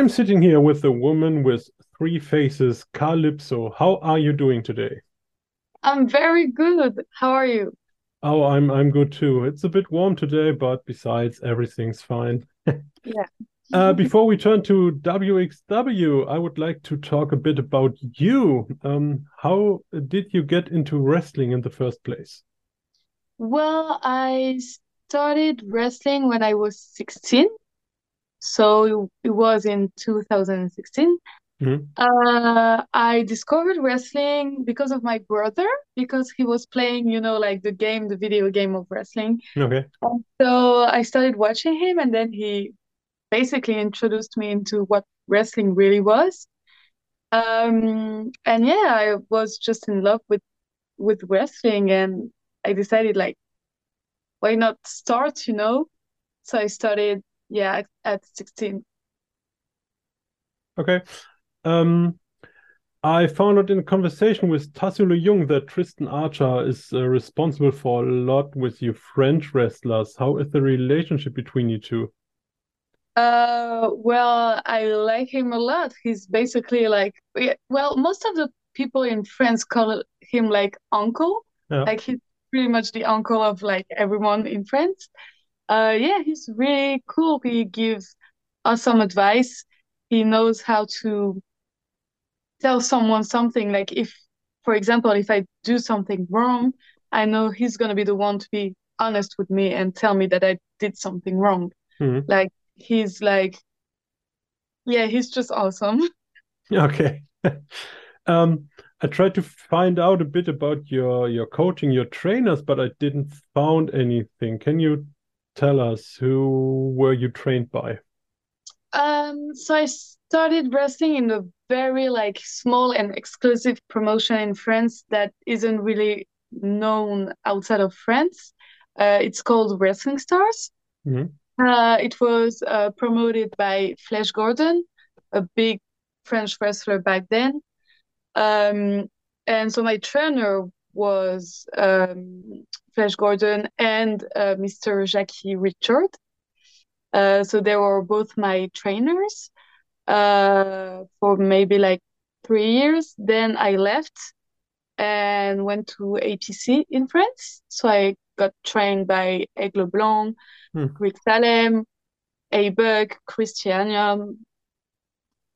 I'm sitting here with the woman with three faces, Calypso. How are you doing today? I'm very good. How are you? Oh, I'm I'm good too. It's a bit warm today, but besides, everything's fine. Yeah. Uh, before we turn to WXW, I would like to talk a bit about you. Um, how did you get into wrestling in the first place? Well, I started wrestling when I was 16, so it was in 2016. Mhm. Uh, I discovered wrestling because of my brother, because he was playing, you know, like the game, the video game of wrestling. Okay. And so I started watching him, and then he basically introduced me into what wrestling really was. Um, and yeah, I was just in love with with wrestling, and I decided like, why not start, you know? So I started, yeah, at, at 16. Okay. Um, I found out in a conversation with Tassilo Jung that Tristan Archer is uh, responsible for a lot with you French wrestlers. How is the relationship between you two? Uh, well, I like him a lot. He's basically like, well, most of the people in France call him like uncle. Yeah. Like he's pretty much the uncle of like everyone in France. Uh, yeah, he's really cool. He gives us some advice. He knows how to tell someone something. Like if, for example, if I do something wrong, I know he's gonna be the one to be honest with me and tell me that I did something wrong. Mhm. Like he's like, yeah, he's just awesome. Okay. Um, I tried to find out a bit about your your coaching, your trainers, but I didn't found anything. Can you tell us who were you trained by? Um, so I started wrestling in a very like small and exclusive promotion in France that isn't really known outside of France. Uh, it's called Wrestling Stars. Mhm. Uh, it was uh, promoted by Flash Gordon, a big French wrestler back then. Um, and so my trainer was um, Flash Gordon and uh, Mr. Jackie Richard. Uh, so they were both my trainers uh, for maybe like three years. Then I left and went to APC in France. So I got trained by Aigle Blanc, Hmm. Rick Salem, A-Bug, Christianium,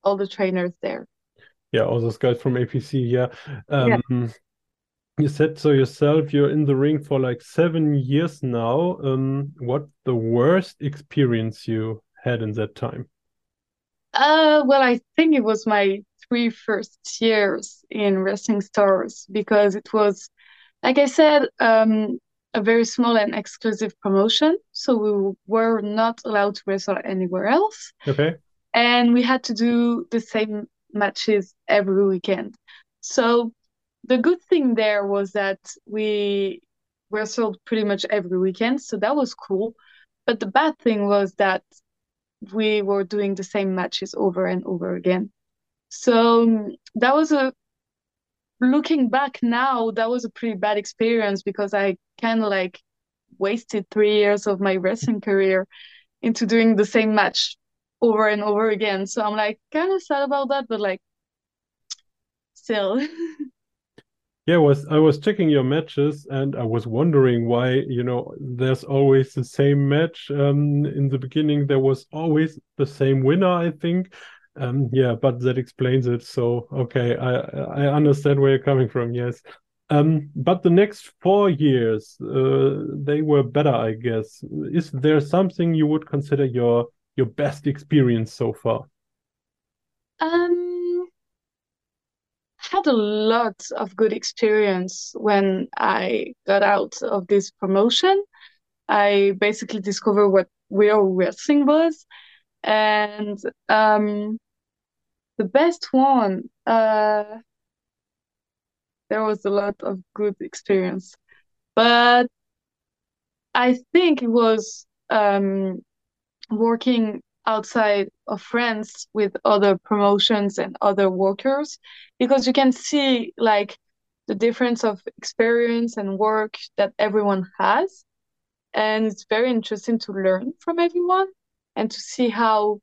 all the trainers there. Yeah, all those guys from APC. Yeah. Yeah. You said so yourself, you're in the ring for like seven years now. Um, what the worst experience you had in that time? Uh, well, I think it was my three first years in Wrestling Stars because it was, like I said, um, a very small and exclusive promotion. So we were not allowed to wrestle anywhere else. Okay. And we had to do the same matches every weekend. So the good thing there was that we wrestled pretty much every weekend. So that was cool. But the bad thing was that we were doing the same matches over and over again. So um, that was a looking back now, that was a pretty bad experience because I kind of like wasted three years of my wrestling career into doing the same match over and over again. So I'm like kind of sad about that, but like still. Yeah, I was I was checking your matches and I was wondering why, you know, there's always the same match. Um, in the beginning there was always the same winner, I think. Um, yeah, but that explains it. So okay, I I understand where you're coming from, yes. Um, but the next four years, uh, they were better, I guess. Is there something you would consider your your best experience so far? Um, had a lot of good experience when I got out of this promotion. I basically discovered what real wrestling was. And um, the best one, uh, there was a lot of good experience. But I think it was um, working outside of France with other promotions and other workers because you can see like the difference of experience and work that everyone has. And it's very interesting to learn from everyone and to see how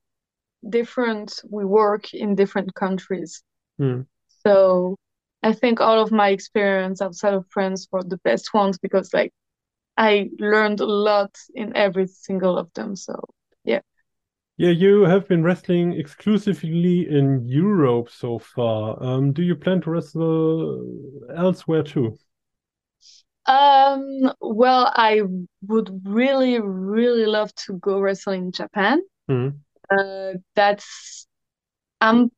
different we work in different countries. Hmm. So I think all of my experience outside of France were the best ones because like I learned a lot in every single of them. So yeah. Yeah, you have been wrestling exclusively in Europe so far. Um, do you plan to wrestle elsewhere too? Um, well, I would really, really love to go wrestle in Japan. Mhm. Uh, that's um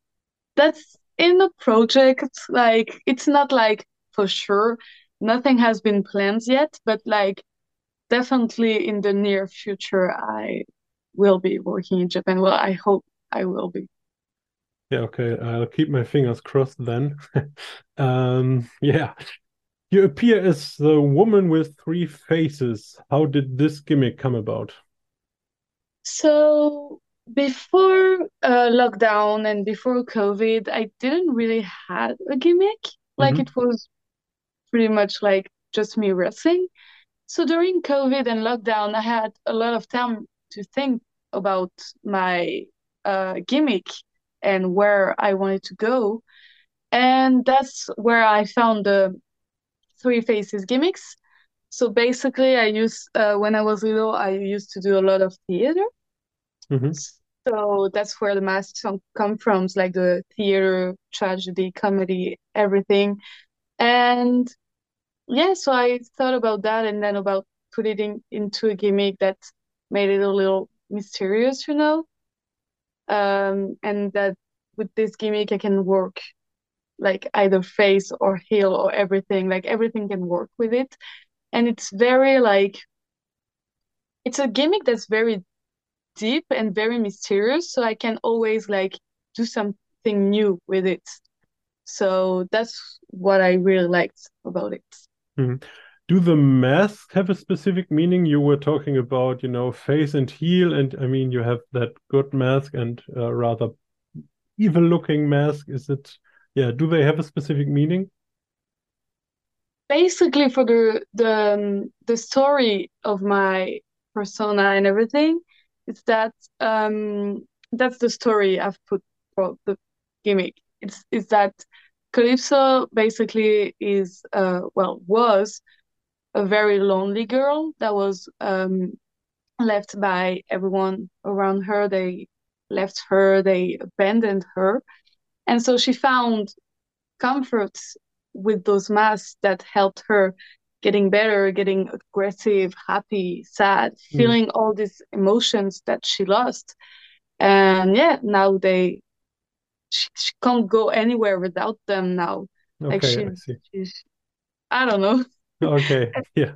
that's in the project. Like it's not like for sure. Nothing has been planned yet, but like definitely in the near future, I will be working in Japan. Well, I hope I will be. Yeah, okay. I'll keep my fingers crossed then. Um, yeah. You appear as the woman with three faces. How did this gimmick come about? So before uh, lockdown and before COVID, I didn't really had a gimmick. Like Mhm. it was pretty much like just me wrestling. So during COVID and lockdown, I had a lot of time to think about my uh, gimmick and where I wanted to go. And that's where I found the three faces gimmicks. So basically, I used uh, when I was little, I used to do a lot of theater. Mhm. So that's where the masks come come from, it's like the theater, tragedy, comedy, everything. And yeah, so I thought about that and then about putting it in, into a gimmick that made it a little mysterious, you know? Um, and that with this gimmick, I can work like either face or heel or everything, like everything can work with it. And it's very like, it's a gimmick that's very deep and very mysterious, so I can always like do something new with it. So that's what I really liked about it. Mhm. Do the masks have a specific meaning? You were talking about, you know, face and heel, and I mean, you have that good mask and uh, rather evil-looking mask. Is it, yeah, do they have a specific meaning? Basically, for the the um, the story of my persona and everything, it's that um that's the story I've put for the gimmick. It's it's that Calypso basically is uh well was a very lonely girl that was um left by everyone around her. They left her, they abandoned her. And so she found comfort with those masks that helped her getting better, getting aggressive, happy, sad, Mm. feeling all these emotions that she lost. And yeah, now they she, she can't go anywhere without them now. Like Okay, I she's see. she's I don't know. Okay, yeah.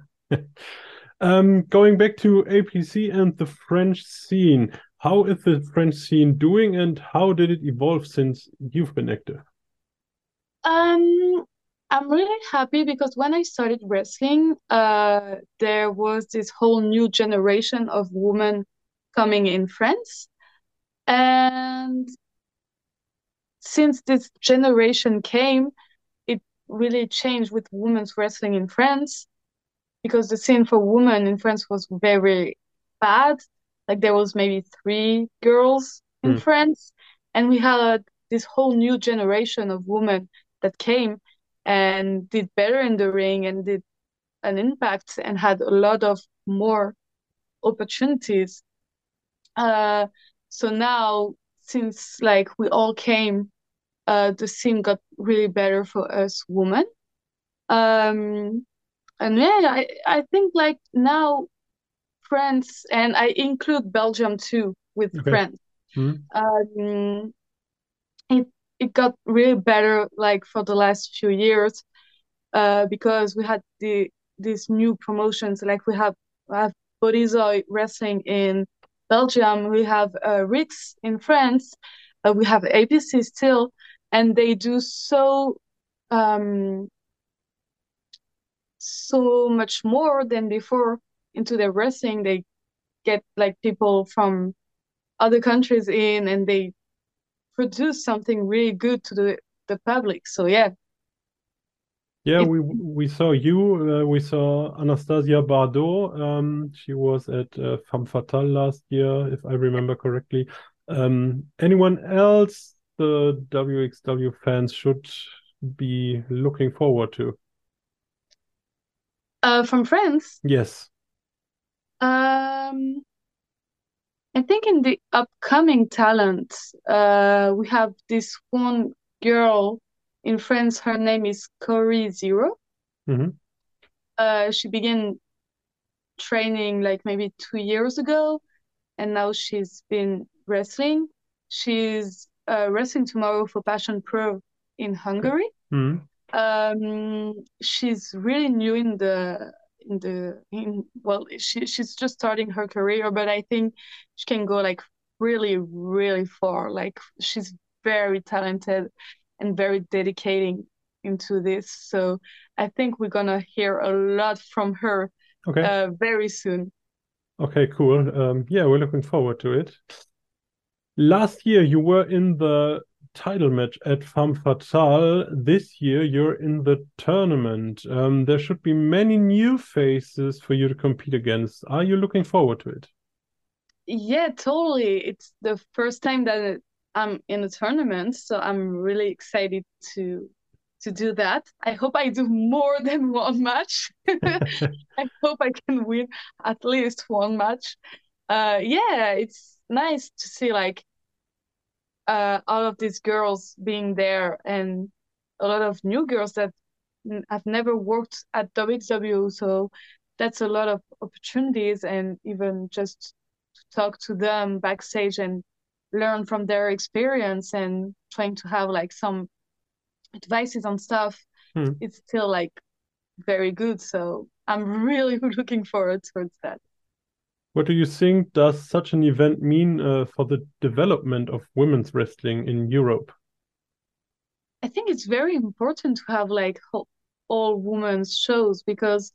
Um, going back to APC and the French scene, how is the French scene doing and how did it evolve since you've been active? Um, I'm really happy because when I started wrestling, uh, there was this whole new generation of women coming in France. And since this generation came, really changed with women's wrestling in France because the scene for women in France was very bad. Like there was maybe three girls in Hmm. France, and we had this whole new generation of women that came and did better in the ring and did an impact and had a lot of more opportunities. Uh, so now, since like we all came, uh, the scene got really better for us women. Um, and yeah, I, I think like now France, and I include Belgium too with Okay. France. Mhm. Um, it it got really better like for the last few years, uh, because we had the these new promotions. Like we have we have Bodizoy wrestling in Belgium, we have uh, Ritz in France, uh, we have APC still, and they do so um so much more than before into their wrestling. They get like people from other countries in and they produce something really good to the, the public. So yeah, Yeah, it we we saw you. Uh, we saw Anastasia Bardot. Um, she was at uh, Femme Fatale last year, if I remember correctly. Um, anyone else the WXW fans should be looking forward to? Uh, from France? Yes. Um, I think in the upcoming talent, uh, we have this one girl in France. Her name is Corey Zero. Mm-hmm. Uh, she began training like maybe two years ago, and now she's been wrestling. She's uh, wrestling tomorrow for Passion Pro in Hungary. Mm-hmm. Um, she's really new in the in the in well, she she's just starting her career, but I think she can go like really really far. Like she's very talented and very dedicating into this. So I think we're gonna hear a lot from her okay. uh, very soon. Okay, cool. Um, yeah, we're looking forward to it. Last year, you were in the title match at Femme Fatale. This year, you're in the tournament. Um, there should be many new faces for you to compete against. Are you looking forward to it? Yeah, totally. It's the first time that I'm in a tournament, so I'm really excited to to do that. I hope I do more than one match. I hope I can win at least one match. Uh, yeah, it's nice to see like uh, all of these girls being there and a lot of new girls that have never worked at WXW. So that's a lot of opportunities and even just to talk to them backstage and learn from their experience and trying to have like some advices on stuff. Hmm. It's still like very good. So I'm really looking forward towards that. What do you think does such an event mean uh, for the development of women's wrestling in Europe? I think it's very important to have like all women's shows because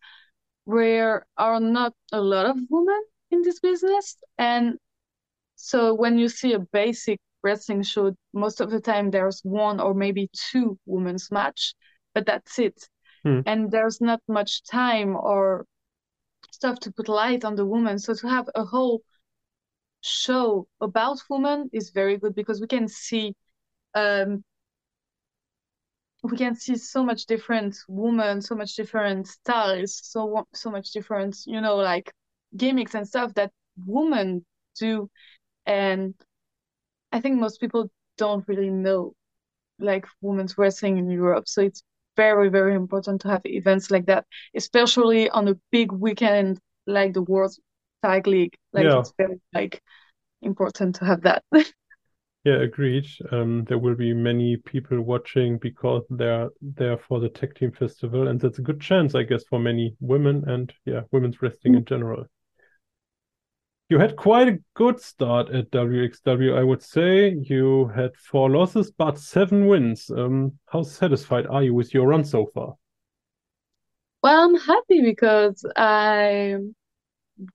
there are not a lot of women in this business and so when you see a basic wrestling show most of the time there's one or maybe two women's match but that's it hmm. and there's not much time or stuff to put light on the woman. So to have a whole show about women is very good because we can see um we can see so much different women, so much different styles, so so much different, you know, like gimmicks and stuff that women do. And I think most people don't really know like women's wrestling in Europe. So it's very, very important to have events like that, especially on a big weekend like the World Tag League. Like yeah. it's very like important to have that. yeah, agreed. Um, there will be many people watching because they're there for the Tag Team Festival, and that's a good chance, I guess, for many women and yeah, women's wrestling mm -hmm. in general. You had quite a good start at WXW, I would say. You had four losses, but seven wins. Um, how satisfied are you with your run so far? Well, I'm happy because I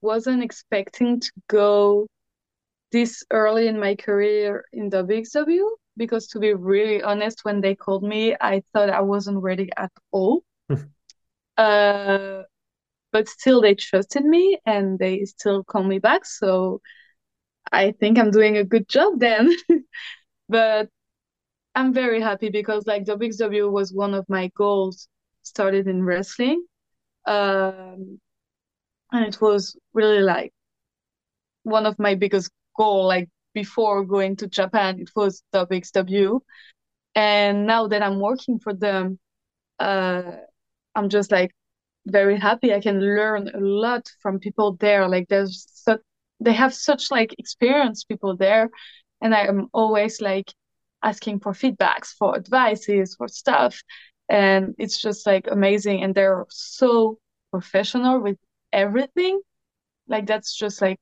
wasn't expecting to go this early in my career in WXW. Because to be really honest, when they called me, I thought I wasn't ready at all. uh, but still they trusted me and they still call me back. So i think i'm doing a good job then. But i'm very happy because like wxw was one of my goals started in wrestling. Um, and it was really like one of my biggest goal like before going to japan it was wxw and now that i'm working for them uh, i'm just like very happy. I can learn a lot from people there. Like there's such they have such like experienced people there, and I am always like asking for feedbacks, for advices, for stuff, and it's just like amazing. And they're so professional with everything. Like that's just like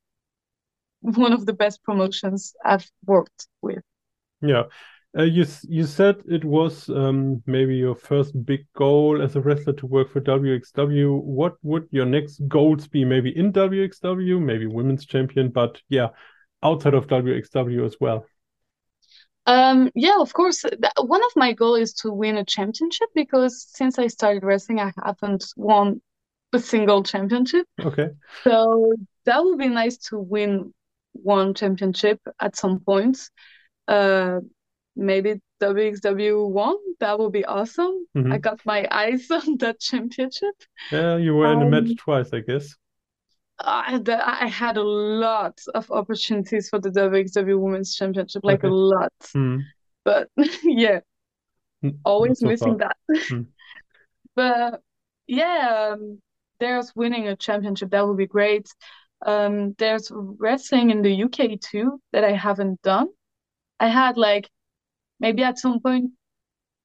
one of the best promotions I've worked with. Yeah. Uh, you you said it was um, maybe your first big goal as a wrestler to work for WXW. What would your next goals be? Maybe in WXW, maybe women's champion, but yeah, outside of WXW as well. Um, yeah, of course. One of my goals is to win a championship because since I started wrestling, I haven't won a single championship. Okay. So that would be nice to win one championship at some point. Uh, maybe WXW one. That would be awesome. Mm-hmm. I got my eyes on that championship. Yeah, you were in um, a match twice, I guess. I, I had a lot of opportunities for the WXW Women's Championship, like okay. a lot. Mm. But yeah, always so missing far. that. Mm. but yeah, um, there's winning a championship. That would be great. Um, there's wrestling in the UK too that I haven't done. I had like maybe at some point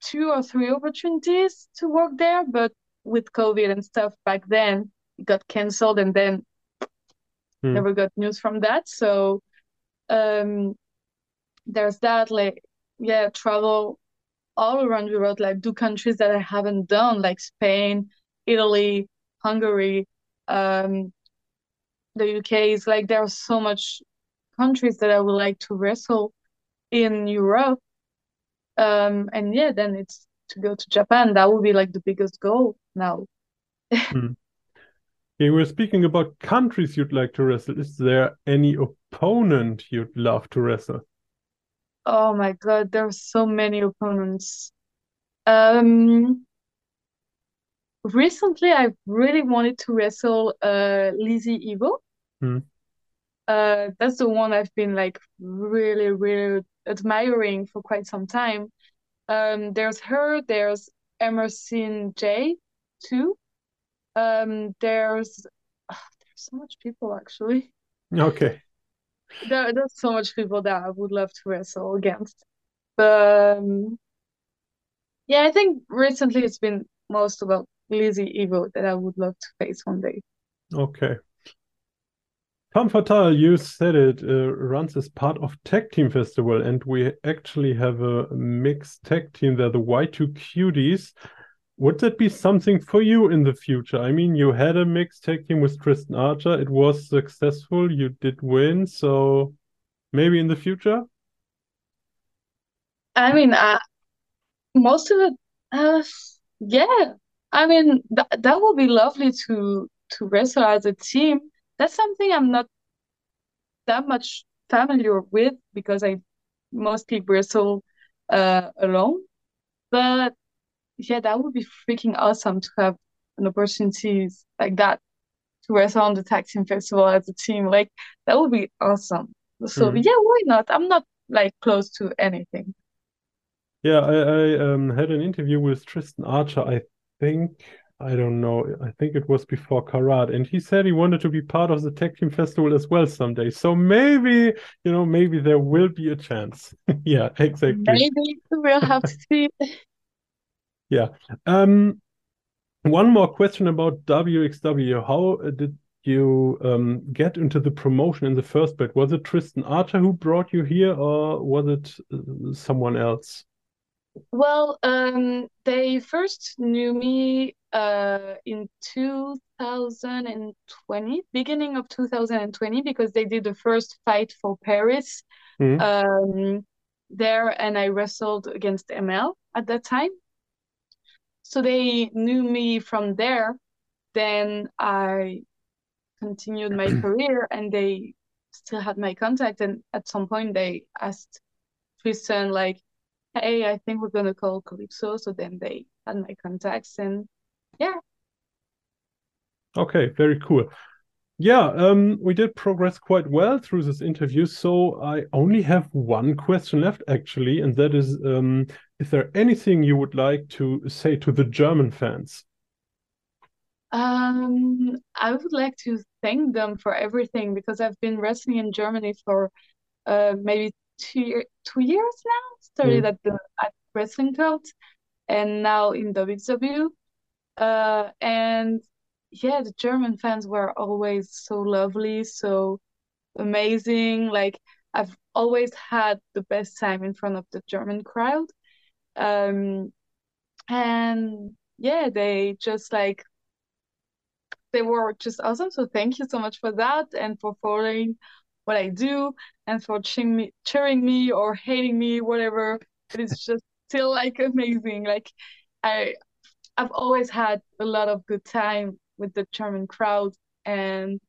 two or three opportunities to work there, but with COVID and stuff back then, it got cancelled and then hmm. never got news from that. So um, there's that. Like, yeah, travel all around the world, like do countries that I haven't done, like Spain, Italy, Hungary, um, the UK. Is like there are so much countries that I would like to wrestle in Europe. Um, and yeah, then it's to go to Japan. That would be like the biggest goal now. mm. Okay, we're speaking about countries you'd like to wrestle. Is there any opponent you'd love to wrestle? Oh my God, there are so many opponents. Um, recently, I really wanted to wrestle uh, Lizzy Evo. Uh, that's the one I've been like really, really admiring for quite some time. Um, there's her, there's Emersyn Jayne too. Um, there's oh, there's so much people actually. Okay. There, there's so much people that I would love to wrestle against. But um, yeah, I think recently it's been most about Lizzy Evo that I would love to face one day. Okay. Femme Fatale, you said it, uh, runs as part of Tag Team Festival, and we actually have a mixed tech team there, the Y2 Cuties. Would that be something for you in the future? I mean, you had a mixed tech team with Tristan Archer. It was successful. You did win. So maybe in the future? I mean, uh, most of it, uh, yeah. I mean, th that would be lovely to to wrestle as a team. That's something I'm not that much familiar with because I mostly wrestle uh, alone. But yeah, that would be freaking awesome to have an opportunity like that to wrestle on the Tag Team Festival as a team. Like that would be awesome. So mm. yeah, why not? I'm not like close to anything. Yeah, I, I um, had an interview with Tristan Archer. I think I don't know. I think it was before Karat, and he said he wanted to be part of the Tag Team Festival as well someday. So maybe you know, maybe there will be a chance. yeah, exactly. Maybe we'll have to see. Yeah. Um, one more question about WXW. How did you um, get into the promotion in the first place? Was it Tristan Archer who brought you here, or was it uh, someone else? Well, um, they first knew me uh, in 2020, beginning of 2020, because they did the first fight for Paris mm -hmm. um, there, and I wrestled against ML at that time. So they knew me from there. Then I continued my career and they still had my contact. And at some point they asked Tristan, like, hey, I think we're gonna call Calypso. So then they had my contacts and yeah. Okay, very cool. Yeah, um, we did progress quite well through this interview. So I only have one question left, actually, and that is um, Is there anything you would like to say to the German fans? Um, I would like to thank them for everything because I've been wrestling in Germany for uh, maybe two, two years now. Started mm. at the at Wrestling Cult and now in WXW. Uh, and yeah, the German fans were always so lovely, so amazing. Like I've always had the best time in front of the German crowd. Um, and yeah, they just like they were just awesome. So thank you so much for that and for following what I do and for cheering me, cheering me or hating me, whatever. It is just still like amazing. Like I, I've always had a lot of good time with the German crowd. And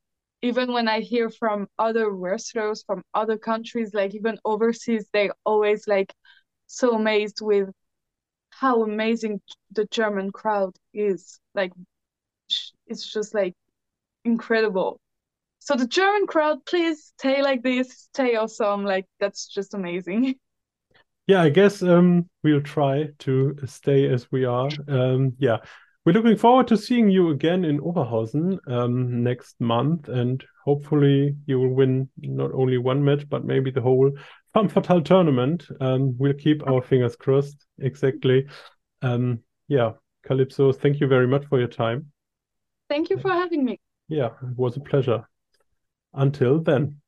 even when I hear from other wrestlers from other countries, like even overseas, they always like so amazed with how amazing the German crowd is. Like it's just like incredible. So the German crowd, please stay like this, stay awesome. Like that's just amazing. Yeah, I guess um, we'll try to stay as we are. Um, yeah, we're looking forward to seeing you again in Oberhausen um, next month, and hopefully you will win not only one match but maybe the whole Femme Fatale tournament. Um, we'll keep our fingers crossed. Exactly. Um, yeah, Calypso, thank you very much for your time. Thank you for having me. Yeah, it was a pleasure. Until then.